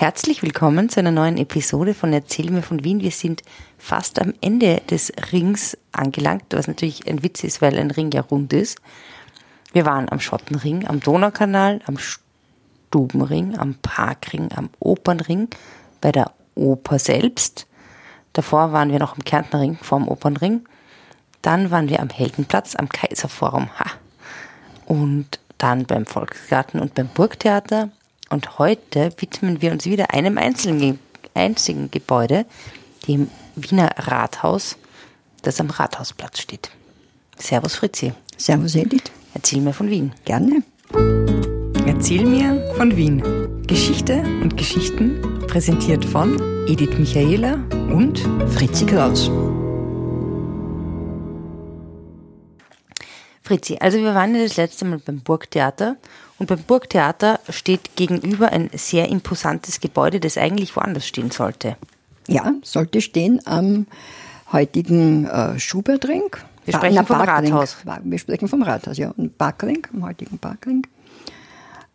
Herzlich willkommen zu einer neuen Episode von Erzähl mir von Wien. Wir sind fast am Ende des Rings angelangt, was natürlich ein Witz ist, weil ein Ring ja rund ist. Wir waren am Schottenring, am Donaukanal, am Stubenring, am Parkring, am Opernring, bei der Oper selbst. Davor waren wir noch am Kärntnerring vorm Opernring. Dann waren wir am Heldenplatz, am Kaiserforum. Ha. Und dann beim Volksgarten und beim Burgtheater. Und heute widmen wir uns wieder einem einzelnen, einzigen Gebäude, dem Wiener Rathaus, das am Rathausplatz steht. Servus Fritzi. Servus Edith. Erzähl mir von Wien. Gerne. Erzähl mir von Wien. Geschichte und Geschichten präsentiert von Edith Michaela und Fritzi Kraus. Fritzi, also wir waren ja das letzte Mal beim Burgtheater und beim Burgtheater steht gegenüber ein sehr imposantes Gebäude, das eigentlich woanders stehen sollte. Ja, sollte stehen am heutigen äh, Schubertring. Wir sprechen Na, vom Parkring. Rathaus. Wir sprechen vom Rathaus, ja. Und Parkring, am heutigen Parkring.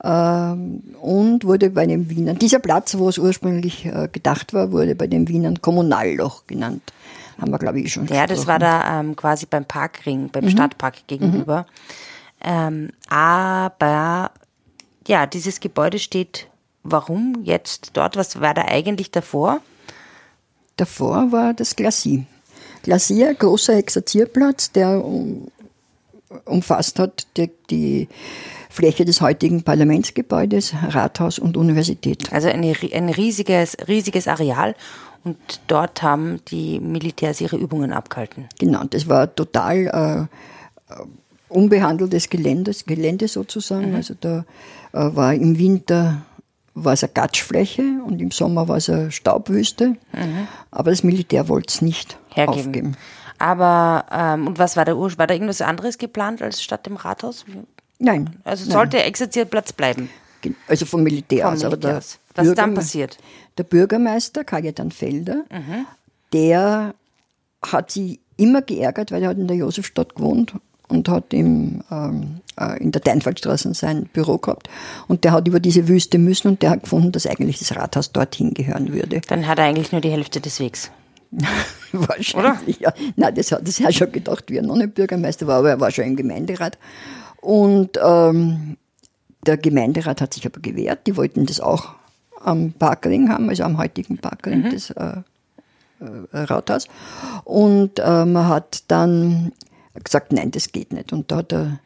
Ähm, und wurde bei den Wienern, dieser Platz, wo es ursprünglich äh, gedacht war, wurde bei den Wienern Kommunalloch genannt haben wir, glaube ich, schon Ja, das war da ähm, quasi beim Parkring, beim mhm. Stadtpark gegenüber. Mhm. Ähm, aber ja, dieses Gebäude steht, warum jetzt dort? Was war da eigentlich davor? Davor war das Glacier. Glacier, großer Exerzierplatz, der um, umfasst hat die, die Fläche des heutigen Parlamentsgebäudes, Rathaus und Universität. Also eine, ein riesiges, riesiges Areal und dort haben die Militärs ihre Übungen abgehalten. Genau, das war total äh, unbehandeltes Gelände, Gelände sozusagen. Mhm. Also da äh, war im Winter war es eine Gatschfläche und im Sommer war es eine Staubwüste. Mhm. Aber das Militär wollte es nicht Hergeben. aufgeben. Aber ähm, und was war der Ursprung? War da irgendwas anderes geplant als statt dem Rathaus? Nein. Also sollte nein. Exerzierplatz bleiben. Also vom Militär vom aus. Militär aus. Was ist dann passiert? Der Bürgermeister, Kajetan Felder, mhm. der hat sie immer geärgert, weil er hat in der Josefstadt gewohnt und hat im, ähm, äh, in der Deinfallstraße sein Büro gehabt. Und der hat über diese Wüste müssen und der hat gefunden, dass eigentlich das Rathaus dorthin gehören würde. Dann hat er eigentlich nur die Hälfte des Wegs. Wahrscheinlich, Oder? ja. Nein, das hat er schon gedacht, wie er noch nicht Bürgermeister war, aber er war schon im Gemeinderat. Und ähm, der Gemeinderat hat sich aber gewehrt, die wollten das auch am Parkring haben, also am heutigen Parkring, mhm. das äh, äh, Rathaus. Und äh, man hat dann gesagt, nein, das geht nicht. Und da hat er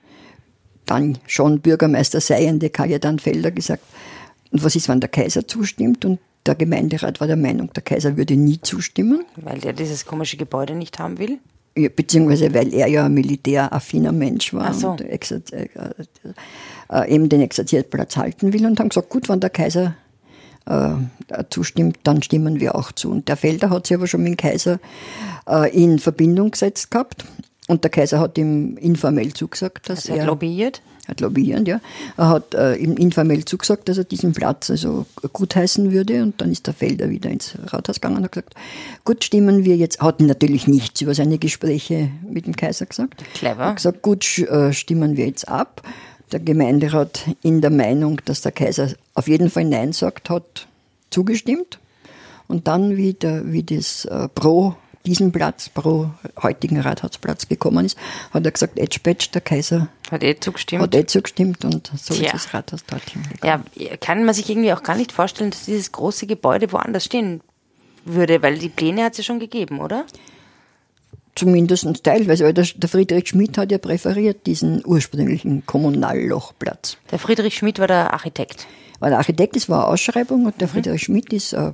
dann schon Bürgermeister Seiende Kajetan Felder gesagt, und was ist, wenn der Kaiser zustimmt? Und der Gemeinderat war der Meinung, der Kaiser würde nie zustimmen. Weil der dieses komische Gebäude nicht haben will? Ja, beziehungsweise weil er ja ein militäraffiner Mensch war so. und äh, äh, äh, eben den Exerzierplatz halten will und haben gesagt, gut, wenn der Kaiser äh, zustimmt, dann stimmen wir auch zu. Und der Felder hat sich aber schon mit dem Kaiser äh, in Verbindung gesetzt gehabt. Und der Kaiser hat ihm informell zugesagt, dass also er. Hat lobbyiert? Hat lobbyiert, ja. Er hat äh, ihm informell zugesagt, dass er diesen Platz also gutheißen würde. Und dann ist der Felder wieder ins Rathaus gegangen und hat gesagt, gut, stimmen wir jetzt. Hat natürlich nichts über seine Gespräche mit dem Kaiser gesagt. Clever. Hat gesagt, gut, äh, stimmen wir jetzt ab der Gemeinderat in der Meinung, dass der Kaiser auf jeden Fall Nein sagt, hat zugestimmt. Und dann, wie, der, wie das äh, pro diesen Platz, pro heutigen Rathausplatz gekommen ist, hat er gesagt, Edgebetsch, der Kaiser hat eh zugestimmt. Hat eh zugestimmt und so Tja. ist das Rathaus dorthin gekommen. Ja, kann man sich irgendwie auch gar nicht vorstellen, dass dieses große Gebäude woanders stehen würde, weil die Pläne hat es ja schon gegeben, oder? Zumindest teilweise, weil der, Friedrich Schmidt hat ja präferiert diesen ursprünglichen Kommunallochplatz. Der Friedrich Schmidt war der Architekt. War der Architekt, das war eine Ausschreibung und der mhm. Friedrich Schmidt ist äh,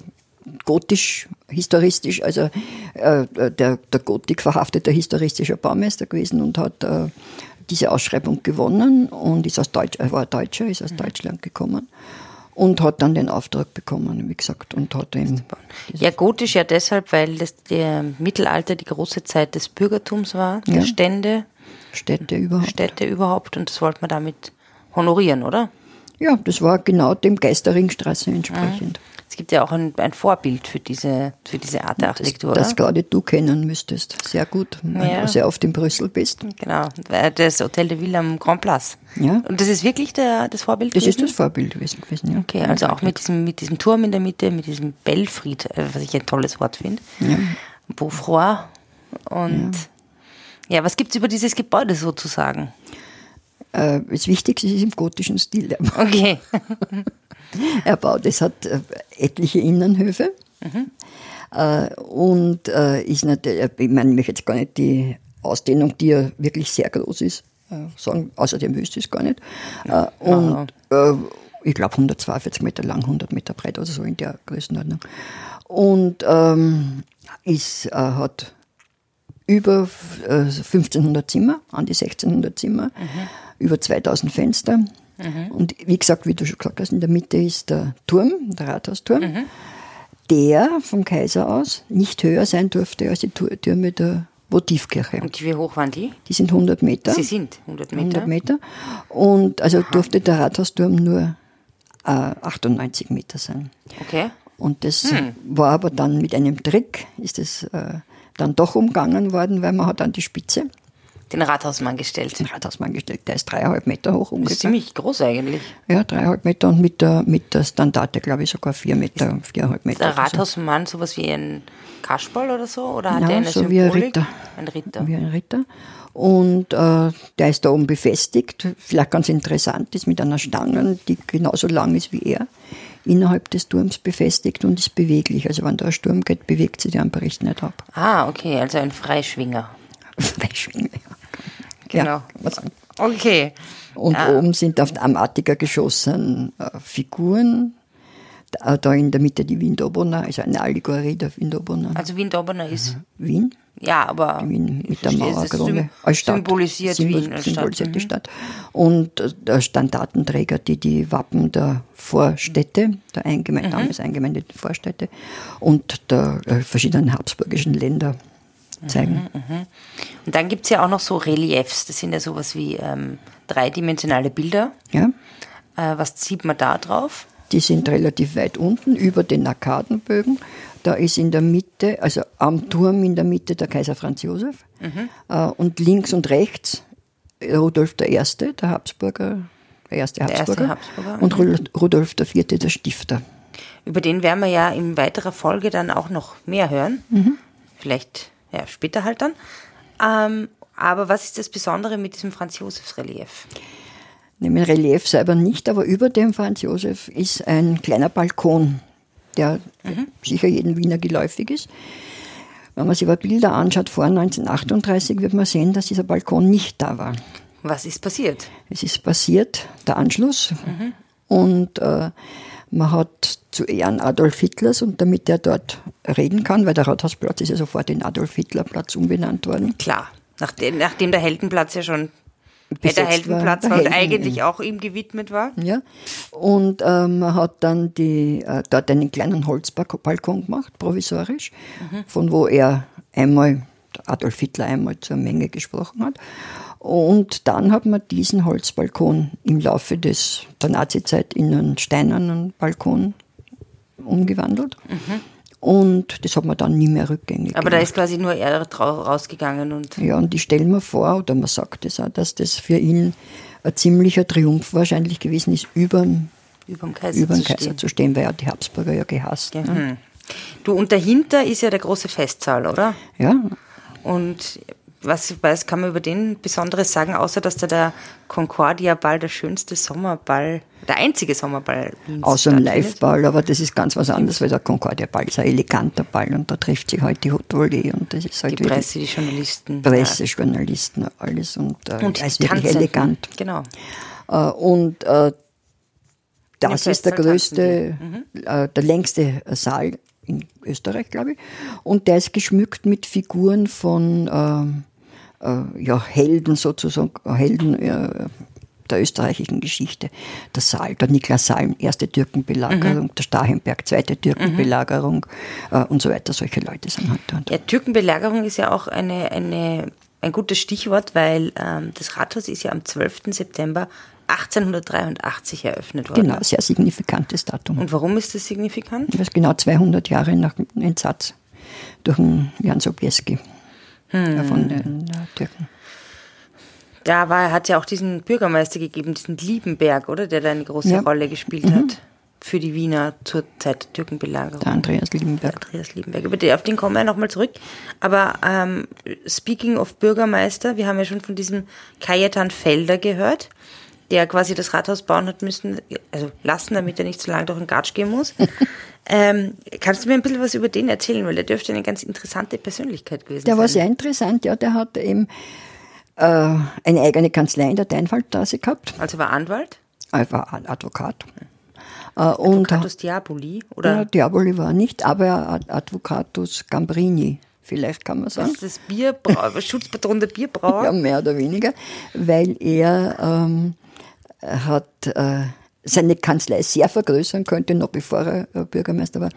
gotisch, historistisch, also äh, der, der Gotik verhafteter historistischer Baumeister gewesen und hat äh, diese Ausschreibung gewonnen und ist aus Deutsch, er war Deutscher, ist aus mhm. Deutschland gekommen und hat dann den Auftrag bekommen, wie gesagt, und hat eben. Ja, gotisch ja deshalb, weil das der Mittelalter die große Zeit des Bürgertums war, der ja. Stände. Städte überhaupt. Städte überhaupt und das wollte man damit honorieren, oder? Ja, das war genau dem Geisterringstraße entsprechend. Mhm. Es gibt ja auch ein, ein, Vorbild für diese, für diese Art der Architektur. Das, das gerade du kennen müsstest. Sehr gut, weil ja. du sehr oft in Brüssel bist. Genau, das Hotel de Ville am Grand Place. Ja. Und das ist wirklich der, das Vorbild Das gewesen? ist das Vorbild gewesen, ja. Okay, also auch mit diesem, mit diesem Turm in der Mitte, mit diesem Belfried, äh, was ich ein tolles Wort finde. Ja. Beaufroy. Und ja, ja was gibt es über dieses Gebäude sozusagen? Äh, das Wichtigste ist im gotischen Stil. Okay. erbaut. Es hat äh, etliche Innenhöfe. Mhm. Äh, und äh, ist natürlich, ich meine, ich möchte jetzt gar nicht die Ausdehnung, die ja wirklich sehr groß ist, sagen, außerdem wüsste ich es gar nicht. und ich glaube 142 Meter lang, 100 Meter breit oder so in der Größenordnung. Und ähm, ist, äh, hat über äh, 1500 Zimmer, an die 1600 Zimmer, mhm. über 2000 Fenster. Mhm. Und wie gesagt, wie du schon gesagt hast, in der Mitte ist der Turm, der Rathausturm, mhm. der vom Kaiser aus nicht höher sein durfte als die Türme der Votivkirche. Und wie hoch waren die? Die sind 100 Meter. Sie sind 100 Meter. 100 Meter. Und also Aha. durfte der Rathausturm nur äh, 98 Meter sein. Okay. Und das hm. war aber dann mit einem Trick, ist es äh, dann doch umgangen worden, weil man hat an die Spitze den Rathausmann gestellt. Den Rathausmann gestellt. Der ist dreieinhalb Meter hoch ungefähr. Ist ziemlich groß eigentlich. Ja, dreieinhalb Meter und mit der, mit der Standarte, glaube ich, sogar vier Meter, viereinhalb Meter. Der Rathausmann so. sowas wie ein Kasperl oder so? Oder hat ja, der eine so Symbolik? wie ein Ritter. Ein Ritter. Wie ein Ritter. Und äh, der ist da oben befestigt. Vielleicht ganz interessant, ist mit einer Stange, die genauso lang ist wie er, innerhalb des Turms befestigt und ist beweglich. Also wenn da ein Sturm geht, bewegt sich der am Bericht nicht ab. Ah, okay, also ein Freischwinger. Freischwinger, ja. Genau. Ja, okay. Und ja. oben sind auf am Attiker geschossen äh, Figuren. Da, da, in der Mitte die Wien-Dobona, also eine Allegorie der Wien-Dobona. Also Wien-Dobona ist? Mhm. Wien. Ja, aber Wien mit der Mauerkrone als Stadt. Symbolisiert Symbol, Wien als symbolisiert Stadt. die Stadt. Und äh, der Standartenträger, die die Wappen der Vorstädte, der Eingemeinde, mhm. damals eingemeindeten Vorstädte und der äh, verschiedenen habsburgischen Länder zeigen. Mhm, mh. Und dann gibt es ja auch noch so Reliefs, das sind ja sowas wie ähm, dreidimensionale Bilder. Ja. Äh, was sieht man da drauf? Die sind relativ weit unten über den Arkadenbögen. Da ist in der Mitte, also am Turm in der Mitte der Kaiser Franz Josef mhm. äh, und links und rechts Rudolf I., der Habsburger, der erste Habsburger, der erste Habsburger. und mhm. Rudolf IV., der Stifter. Über den werden wir ja in weiterer Folge dann auch noch mehr hören. Mhm. Vielleicht ja, später halt dann. Ähm, aber was ist das Besondere mit diesem Franz-Josefs-Relief? Nehmen Relief selber nicht, aber über dem Franz Josef ist ein kleiner Balkon, der mhm. sicher jedem Wiener geläufig ist. Wenn man sich aber Bilder anschaut vor 1938, wird man sehen, dass dieser Balkon nicht da war. Was ist passiert? Es ist passiert, der Anschluss. Mhm. Und äh, man hat zu Ehren Adolf Hitlers und damit er dort reden kann, weil der Rathausplatz ist ja sofort in Adolf Hitler Platz umbenannt worden. Klar, nachdem, nachdem der Heldenplatz ja schon der Heldenplatz war, der und eigentlich auch ihm gewidmet war. Ja, und ähm, man hat dann die, äh, dort einen kleinen Holzbalkon gemacht, provisorisch, mhm. von wo er einmal, Adolf Hitler einmal zur Menge gesprochen hat. Und dann hat man diesen Holzbalkon im Laufe des, der Nazizeit in einen steinernen Balkon umgewandelt. Mhm. Und das hat man dann nie mehr rückgängig Aber gemacht. da ist quasi nur er rausgegangen. Und ja, und ich stelle mir vor, oder man sagt es auch, dass das für ihn ein ziemlicher Triumph wahrscheinlich gewesen ist, über dem Kaiser, überm zu, Kaiser stehen. zu stehen, weil er die Habsburger ja gehasst. Ja. Ne? Du, und dahinter ist ja der große Festsaal, oder? Ja. Und was, was kann man über den Besonderes sagen, außer dass da der Concordia-Ball der schönste Sommerball, der einzige Sommerball Außer ein Live-Ball, aber das ist ganz was anderes, weil der Concordia-Ball ist ein eleganter Ball und da trifft sich halt die Haute und das ist halt Die Presse, die Journalisten. Presse, ja. Journalisten, alles und, äh, und ist wirklich elegant. Genau. Äh, und äh, das ist der größte, mhm. äh, der längste Saal in Österreich, glaube ich. Und der ist geschmückt mit Figuren von ähm, äh, ja, Helden sozusagen, Helden äh, der österreichischen Geschichte. Der Saal, der Niklas Salm, erste Türkenbelagerung, mhm. der Stahenberg, zweite Türkenbelagerung mhm. äh, und so weiter. Solche Leute sind halt dort. Ja, Türkenbelagerung ist ja auch eine, eine, ein gutes Stichwort, weil ähm, das Rathaus ist ja am 12. September 1883 eröffnet worden. Genau, sehr signifikantes Datum. Und warum ist das signifikant? Das ist genau 200 Jahre nach dem Entsatz durch den Jan Sobieski hm. von den Türken. Da war, hat ja auch diesen Bürgermeister gegeben, diesen Liebenberg, oder? Der da eine große ja. Rolle gespielt mhm. hat für die Wiener zur Zeit der Türkenbelagerung. Der Andreas Liebenberg. Der Andreas Liebenberg. Den, auf den kommen wir nochmal zurück. Aber ähm, speaking of Bürgermeister, wir haben ja schon von diesem Kajetan Felder gehört, der quasi das Rathaus bauen hat müssen, also lassen, damit er nicht so lange durch den Gatsch gehen muss. ähm, kannst du mir ein bisschen was über den erzählen? Weil der dürfte eine ganz interessante Persönlichkeit gewesen der sein. Der war sehr interessant, ja. Der hat eben äh, eine eigene Kanzlei in der Deinwaldstraße gehabt. Also war Anwalt? Er war Advokat. Äh, Advocatus Diaboli? Oder? Ja, Diaboli war nicht, aber Advocatus Gambrini. Vielleicht kann man sagen. Das ist das Bier, Schutzpatron der Bierbrauer? ja, mehr oder weniger, weil er ähm, hat äh, seine Kanzlei sehr vergrößern könnte, noch bevor er äh, Bürgermeister war,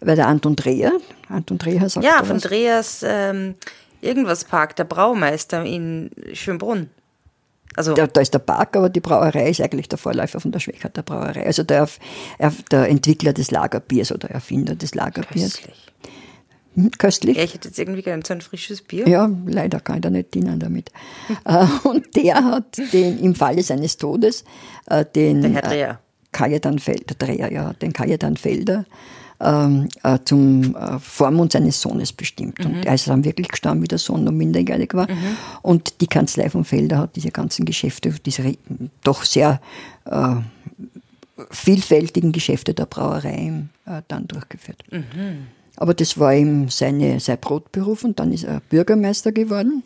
weil der Anton Dreher, Anton Dreher sagt Ja, von Drehers ähm, irgendwas Park, der Braumeister in Schönbrunn. Also da, da, ist der Park, aber die Brauerei ist eigentlich der Vorläufer von der Schwächerter Brauerei. Also der, der Entwickler des Lagerbiers oder Erfinder des Lagerbiers. Köstlich. Hm, köstlich. Ja, ich hätte jetzt irgendwie gerne so ein frisches Bier. Ja, leider kann ich da nicht dienen damit. Äh, und der hat den im Falle seines Todes äh, den der Herr Dreher. Kajetan Felder, Dreher, ja, den Kajetan Felder ähm, äh, zum äh, Vormund seines Sohnes bestimmt. Mhm. Und er ist dann wirklich gestorben, wie der Sohn noch minderjährig war. Mhm. Und die Kanzlei von Felder hat diese ganzen Geschäfte, diese doch sehr äh, vielfältigen Geschäfte der Brauerei äh, dann durchgeführt. Mhm. Aber das war ihm seine, sein Brotberuf und dann ist er Bürgermeister geworden,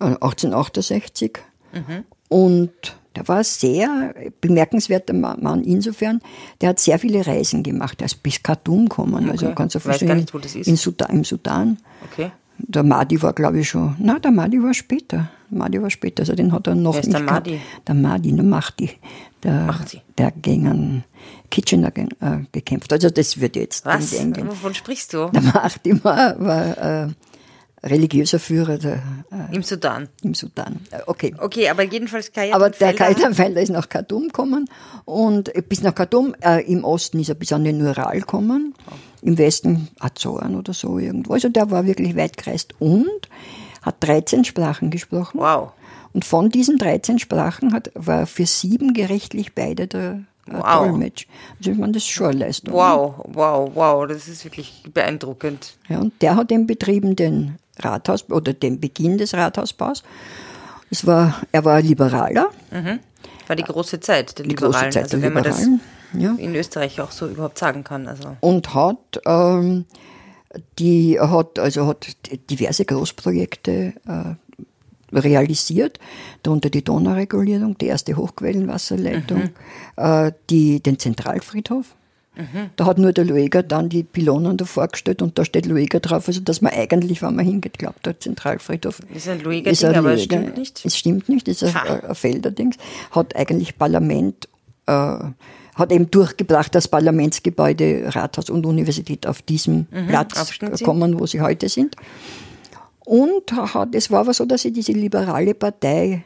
1868. Äh, mhm. Und der war sehr bemerkenswerter Mann insofern, der hat sehr viele Reisen gemacht. Er ist bis Khartoum gekommen, also okay. also kannst du verstehen. Gar nicht, wo das ist. In Sudan, Im Sudan. Okay. Der Mahdi war, glaube ich, schon. Na, der Mahdi war später. Der Mahdi war später. Also den hat er noch Wer ist nicht der Mahdi? Gehabt. Der Mahdi, der Mahdi. Der, Mahdi. der gegen Kitchener ge äh, gekämpft. Also das wird jetzt. Was? Wovon sprichst du? Der Mahdi war, war äh, religiöser Führer der, äh, im Sudan. Im Sudan. Äh, okay. Okay, aber jedenfalls Kajetan Aber der Kajetan ist nach Khartoum gekommen und bis nach Khartoum, äh, im Osten ist er bis an den Ural gekommen, oh. Im Westen Azoren oder so irgendwo. Also der war wirklich weit gereist und hat 13 Sprachen gesprochen. Wow. Und von diesen 13 Sprachen hat, war für sieben gerichtlich beide der wow. Dolmetsch. Also ich meine, das ist schon eine Leistung. Wow, wow, wow, das ist wirklich beeindruckend. Ja, und der hat den betrieben den Rathaus oder den Beginn des Rathausbaus. Es war, er war Liberaler. Mhm. War die große Zeit der die Liberalen, große Zeit also der wenn Liberalen, man das ja. in Österreich auch so überhaupt sagen kann. Also. Und hat ähm, die hat also hat diverse Großprojekte äh, realisiert, darunter die Donauregulierung, die erste Hochquellenwasserleitung, mhm. äh, die, den Zentralfriedhof, Mhm. Da hat nur der Lueger dann die Pylonen davor gestellt und da steht Lueger drauf, also dass man eigentlich, wenn man hingeht, glaubt, der Zentralfriedhof ist ein Lueger-Ding, aber es stimmt nicht. Es stimmt nicht, ist ein, ein Felderdings. Hat eigentlich Parlament, äh, hat eben durchgebracht, dass Parlamentsgebäude, Rathaus und Universität auf diesem mhm, Platz kommen, wo sie heute sind. Und es war aber so, dass sie diese liberale Partei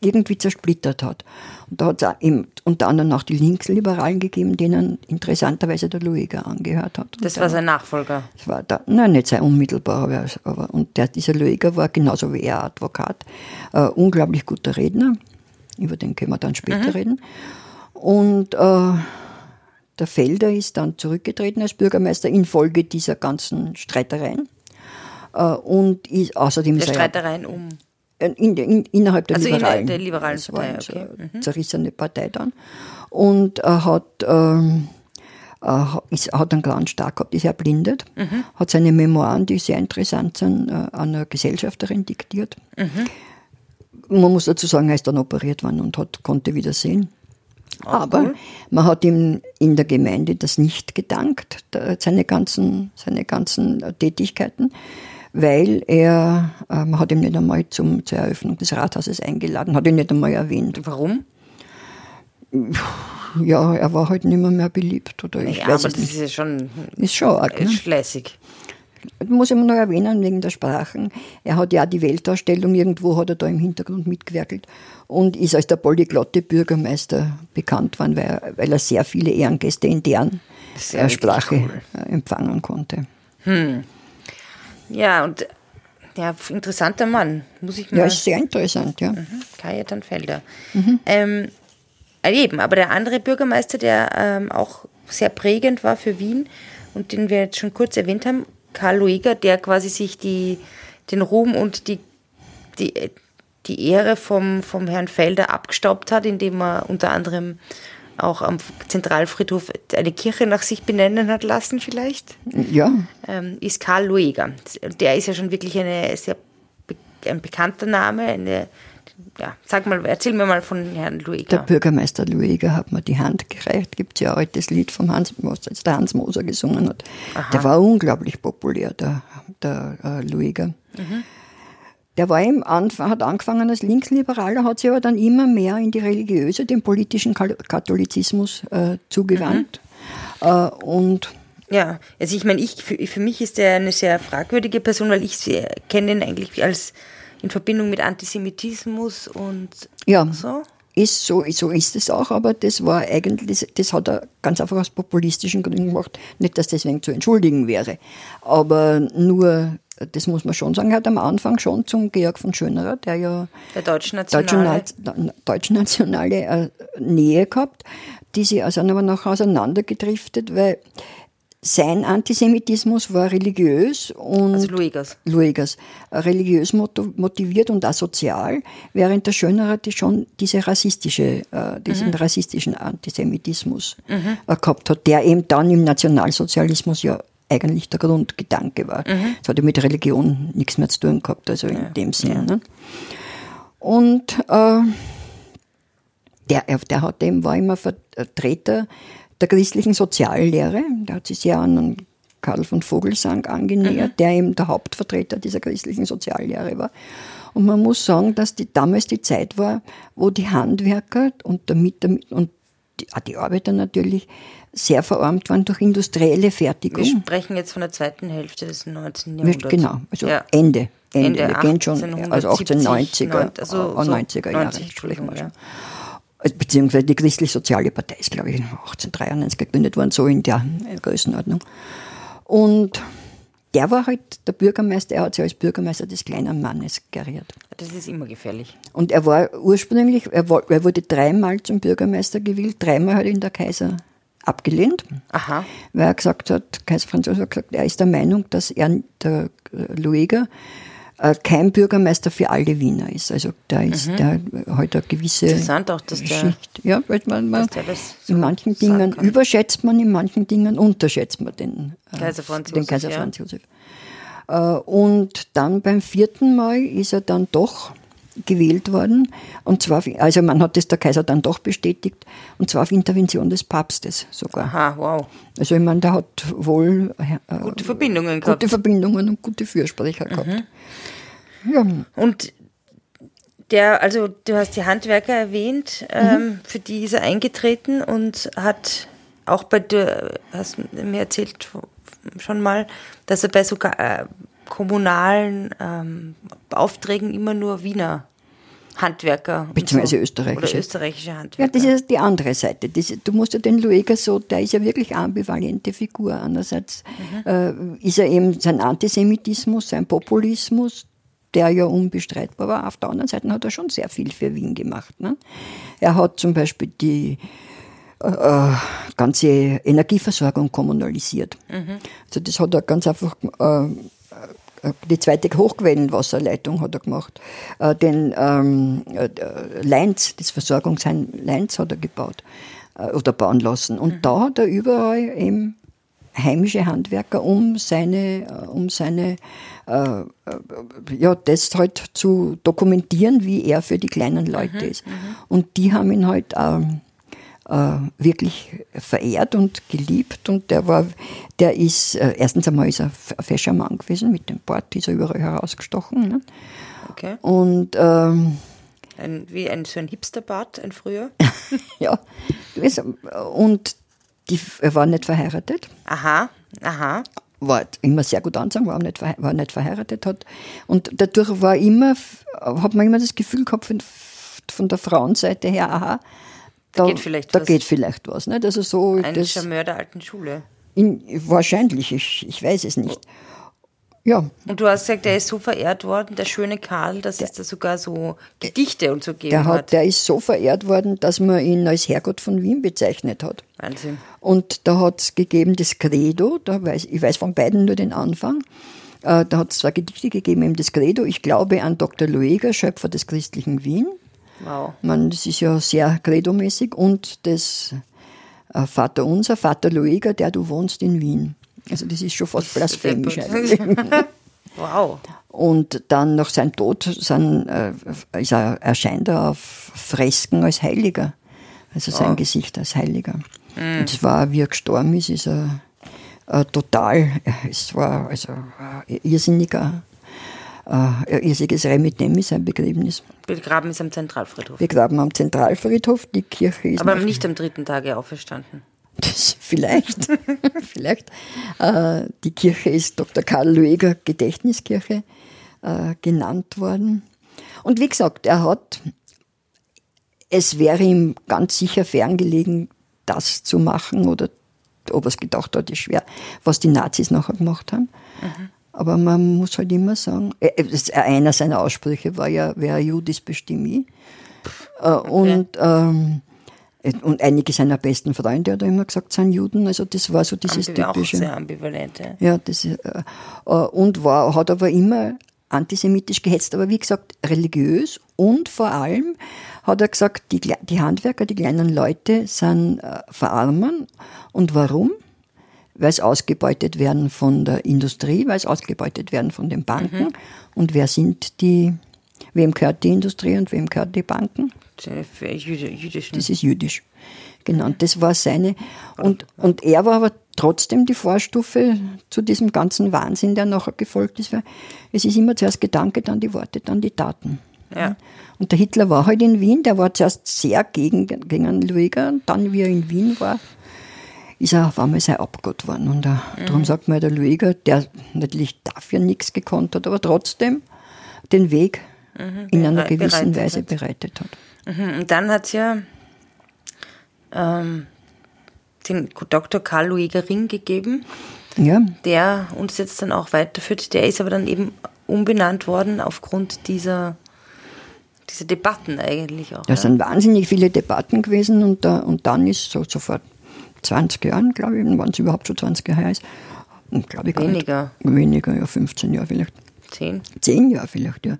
irgendwie zersplittert hat. Und da hat es unter anderem auch die Linksliberalen gegeben, denen interessanterweise der Lueger angehört hat. Das war sein Nachfolger? Das war da, nein, nicht sein unmittelbarer, aber und der, dieser Lueger war genauso wie er Advokat, äh, unglaublich guter Redner, über den können wir dann später mhm. reden. Und äh, der Felder ist dann zurückgetreten als Bürgermeister infolge dieser ganzen Streitereien. Äh, und ist außerdem der Streitereien um in, in, innerhalb der also Liberalen. In der Liberalen das war Partei, okay. eine mhm. zerrissene Partei dann. Und er hat, ähm, er ist, hat einen kleinen Stark gehabt, ist erblindet, mhm. hat seine Memoiren, die sehr interessant sind, äh, an einer Gesellschafterin diktiert. Mhm. Man muss dazu sagen, er ist dann operiert worden und hat, konnte wieder sehen. Aber cool. man hat ihm in der Gemeinde das nicht gedankt, seine ganzen, seine ganzen Tätigkeiten weil er, äh, man hat ihn nicht einmal zum, zur Eröffnung des Rathauses eingeladen, hat ihn nicht einmal erwähnt. Warum? Ja, er war halt nicht mehr, mehr beliebt. Oder ich naja, weiß aber das nicht. ist ja schon, ist schon arg, ne? schleißig. Muss ich noch erwähnen, wegen der Sprachen. Er hat ja die Weltausstellung irgendwo, hat er da im Hintergrund mitgewerkelt und ist als der polyglotte Bürgermeister bekannt worden, weil er, weil er sehr viele Ehrengäste in deren äh, Sprache cool. Äh, empfangen konnte. Hm. Ja, und ja, interessanter Mann, muss ich mal. Ja, ist sehr interessant, ja. Mhm. Kajetan Felder. Mhm. Ähm, eben, aber der andere Bürgermeister, der ähm, auch sehr prägend war für Wien und den wir jetzt schon kurz erwähnt haben, Karl Lueger, der quasi sich die, den Ruhm und die, die, die Ehre vom, vom Herrn Felder abgestaubt hat, indem er unter anderem auch am Zentralfriedhof eine Kirche nach sich benennen hat lassen, vielleicht. Ja. Ähm, ist Karl Lueger. Der ist ja schon wirklich eine sehr ein bekannter Name, eine ja, sag mal, erzähl mir mal von Herrn Lueger. Der Bürgermeister Lueger hat mir die Hand gereicht. Gibt es ja ein altes Lied vom Hans, was jetzt der Hans Moser gesungen hat. Aha. Der war unglaublich populär, der, der äh, Lueger. Mhm. Der war im Anfang, hat angefangen als Linksliberaler, hat sich aber dann immer mehr in die religiöse, den politischen Katholizismus äh, zugewandt. Mhm. Äh, und ja, also ich meine, ich, für, für mich ist er eine sehr fragwürdige Person, weil ich kenne ihn eigentlich als in Verbindung mit Antisemitismus und ja. so. Ist so, so ist es auch, aber das war eigentlich, das, hat er ganz einfach aus populistischen Gründen gemacht. Nicht, dass deswegen zu entschuldigen wäre. Aber nur, das muss man schon sagen, er hat am Anfang schon zum Georg von Schönerer, der ja der deutschnationale, deutschnationale äh, Nähe gehabt, die sie also aber noch auseinandergedriftet, weil sein Antisemitismus war religiös und also Luegas. Luegas religiös motiviert und asozial, während der Schönerer die schon diese rassistische, äh, diesen mhm. rassistischen Antisemitismus mhm. äh, gehabt hat, der eben dann im Nationalsozialismus ja eigentlich der Grundgedanke war. Mhm. Das hat ja mit Religion nichts mehr zu tun gehabt, also in ja. dem Sinne. Ne? Und äh, der, der hat eben, war immer Vertreter der christlichen Soziallehre. Der hat sich sehr an Karl von Vogelsang angenähert, mhm. der eben der Hauptvertreter dieser christlichen Soziallehre war. Und man muss sagen, dass die, damals die Zeit war, wo die Handwerker und, damit, und die, die Arbeiter natürlich sehr verarmt waren durch industrielle Fertigung. Wir sprechen jetzt von der zweiten Hälfte des 19. Jahrhunderts. Genau, also ja. Ende. Ende, Ende wir gehen schon, also 1890er, also so 90er Jahre sprechen wir schon. Ja beziehungsweise die Christlich-Soziale Partei ist, glaube ich, 1893 gegründet worden, so in der Größenordnung. Und der war halt der Bürgermeister, er hat sich als Bürgermeister des kleinen Mannes geriert. Das ist immer gefährlich. Und er war ursprünglich, er, war, er wurde dreimal zum Bürgermeister gewählt, dreimal hat ihn der Kaiser abgelehnt, Aha. weil er gesagt hat, Kaiser Franz Josef hat gesagt, er ist der Meinung, dass er, der Lueger, äh, kein Bürgermeister für alle Wiener ist. Also da ist mhm. der halt eine gewisse Interessant auch, dass der, Schicht. Ja, weil man, man so in manchen Dingen kann. überschätzt man, in manchen Dingen unterschätzt man den äh, Kaiser Franz den Kaiser Franz Josef. Ja. Äh, und dann beim vierten Mal ist er dann doch gewählt worden. Und zwar, also man hat das der Kaiser dann doch bestätigt, und zwar auf Intervention des Papstes sogar. Aha, wow. Also ich meine, der hat wohl äh, gute Verbindungen gehabt. Gute Verbindungen und gute Fürsprecher gehabt. Mhm. Ja. Und der, also du hast die Handwerker erwähnt, ähm, mhm. für die ist er eingetreten und hat auch bei dir, hast mir erzählt schon mal, dass er bei sogar äh, kommunalen ähm, Aufträgen immer nur Wiener Handwerker. Beziehungsweise so. österreichische. Oder österreichische Handwerker. Ja, das ist die andere Seite. Das, du musst ja den Lueger so, der ist ja wirklich eine ambivalente Figur. Einerseits mhm. äh, ist er eben sein Antisemitismus, sein Populismus, der ja unbestreitbar war. Auf der anderen Seite hat er schon sehr viel für Wien gemacht. Ne? Er hat zum Beispiel die äh, äh ganze Energieversorgung kommunalisiert. Mhm. Also das hat er ganz einfach äh die zweite Hochquellenwasserleitung hat er gemacht. Äh, den ähm, äh, Leins, das Versorgungsheim Leins hat er gebaut äh, oder bauen lassen. Und mhm. da hat er überall eben heimische Handwerker, um seine, um seine äh, ja, das halt zu dokumentieren, wie er für die kleinen Leute mhm, ist. Mhm. Und die haben ihn halt äh, äh, wirklich verehrt und geliebt und der war, der ist, äh, erstens einmal ist er ein fescher Mann gewesen, mit dem Bart ist er überall herausgestochen. Ne? Okay. Und ähm, ein, wie ein, so ein Hipsterbart, ein früher? ja. Und die, er war nicht verheiratet. Aha, aha. war immer sehr gut anzogen, war nicht, war nicht verheiratet hat. Und dadurch war immer, hat man immer das Gefühl gehabt von, von der Frauenseite her, aha, da, geht vielleicht da was. Geht vielleicht was nicht? Also so, Ein das, Charmeur der alten Schule. In, wahrscheinlich, ich, ich weiß es nicht. Ja. Und du hast gesagt, der ist so verehrt worden, der schöne Karl, dass der, es da sogar so Gedichte und so gegeben der hat, hat. Der ist so verehrt worden, dass man ihn als Herrgott von Wien bezeichnet hat. Wahnsinn. Und da hat es gegeben das Credo, da weiß, ich weiß von beiden nur den Anfang. Äh, da hat es zwei Gedichte gegeben, eben das Credo. Ich glaube an Dr. Lueger, Schöpfer des christlichen Wien. Wow. Man, das ist ja sehr credomäßig. Und das äh, Vater unser, Vater Lueger, der du wohnst in Wien. Also das ist schon fast blasphemisch eigentlich. wow. Und dann nach seinem Tod sind, äh, ist er, erscheint er auf Fresken als Heiliger. Also sein oh. Gesicht als Heiliger. Mm. Und es war, wie er gestorben ist, ist er äh, total, es war also äh, irrsinniger, äh, irrsinniges Remittem ist sein Begräbnis. Begraben ist am Zentralfriedhof. Begraben am Zentralfriedhof, die Kirche ist. Aber nicht am dritten Tage auferstanden. Das, vielleicht, vielleicht. Äh, die Kirche ist Dr. Karl Lueger Gedächtniskirche äh, genannt worden. Und wie gesagt, er hat, es wäre ihm ganz sicher ferngelegen, das zu machen oder ob er es gedacht hat, ist schwer, was die Nazis nachher gemacht haben. Mhm. Aber man muss halt immer sagen, äh, äh, einer seiner Aussprüche war ja, wer Judis bestimme. Okay. Und ähm, und einige seiner besten Freunde hat er immer gesagt, sind Juden. Also das war so dieses Ambival typische. Auch sehr ambivalent. Ja, ja das, äh, äh, und war, hat aber immer antisemitisch gehetzt, aber wie gesagt, religiös und vor allem hat er gesagt, die, die Handwerker, die kleinen Leute sind äh, verarmen. Und warum? Weil sie ausgebeutet werden von der Industrie, weil sie ausgebeutet werden von den Banken. Mhm. Und wer sind die, wem gehört die Industrie und wem gehört die Banken? Das ist jüdisch. Genau, das war seine. Und, und er war aber trotzdem die Vorstufe zu diesem ganzen Wahnsinn, der nachher gefolgt ist. Weil es ist immer zuerst Gedanke, dann die Worte, dann die Taten. Ja. Und der Hitler war halt in Wien, der war zuerst sehr gegen, gegen und dann, wie er in Wien war, ist er auf einmal sein Abgott worden. Und er, mhm. darum sagt man, der Lueger, der natürlich dafür nichts gekonnt hat, aber trotzdem den Weg mhm. in einer gewissen Weise bereitet hat. Mhm. Und dann hat es ja ähm, den Dr. Karl Lueger Ring gegeben, ja. der uns jetzt dann auch weiterführt. Der ist aber dann eben umbenannt worden aufgrund dieser, dieser Debatten eigentlich auch. Da ja. sind wahnsinnig viele Debatten gewesen und, da, und dann ist so sofort 20 Jahren, glaube ich, wann es überhaupt schon 20 Jahre ist. Und glaube ich weniger. Nicht, weniger, ja, 15 Jahre vielleicht. Zehn? Zehn Jahre vielleicht, ja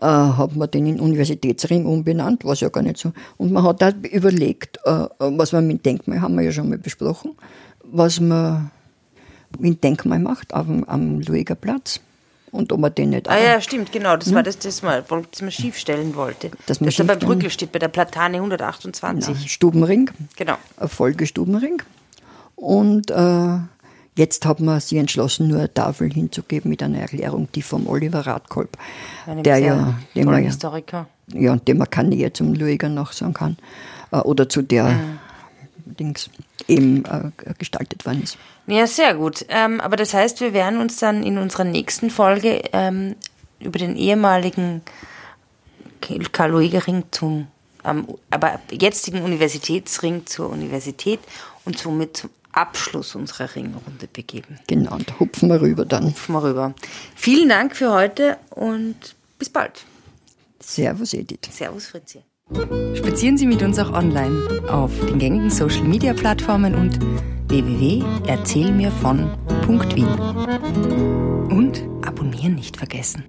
äh, hat man den in Universitätsring umbenannt, was ja gar nicht so. Und man hat da überlegt, äh, was man mit Denkmal, haben wir ja schon mal besprochen, was man mit Denkmal macht am, am Lueger Platz. Und ob man den nicht. Ah ja, stimmt, genau. Das hm? war das, das, mal, das man schief stellen wollte. Das, das da bei Brücke steht, bei der Platane 128. Na, Stubenring. Genau. Ein Folgestubenring. Und äh, Jetzt hat man sich entschlossen, nur eine Tafel hinzugeben mit einer Erklärung, die vom Oliver Radkolb, der ja, dem man, Historiker. ja, dem man keine Nähe zum Lueger noch sagen kann, äh, oder zu der mhm. Dings eben äh, gestaltet worden ist. Ja, sehr gut. Ähm, aber das heißt, wir werden uns dann in unserer nächsten Folge ähm, über den ehemaligen Karl-Lueger-Ring zum, ähm, aber jetzigen Universitätsring zur Universität und somit zum Abschluss unserer Ringrunde begeben. Genau, und hupfen wir rüber dann. Hupfen wir rüber. Vielen Dank für heute und bis bald. Servus, Edith. Servus, Fritzi. Spazieren Sie mit uns auch online auf den gängigen Social Media Plattformen und www.erzählmirvon.wien. Und abonnieren nicht vergessen.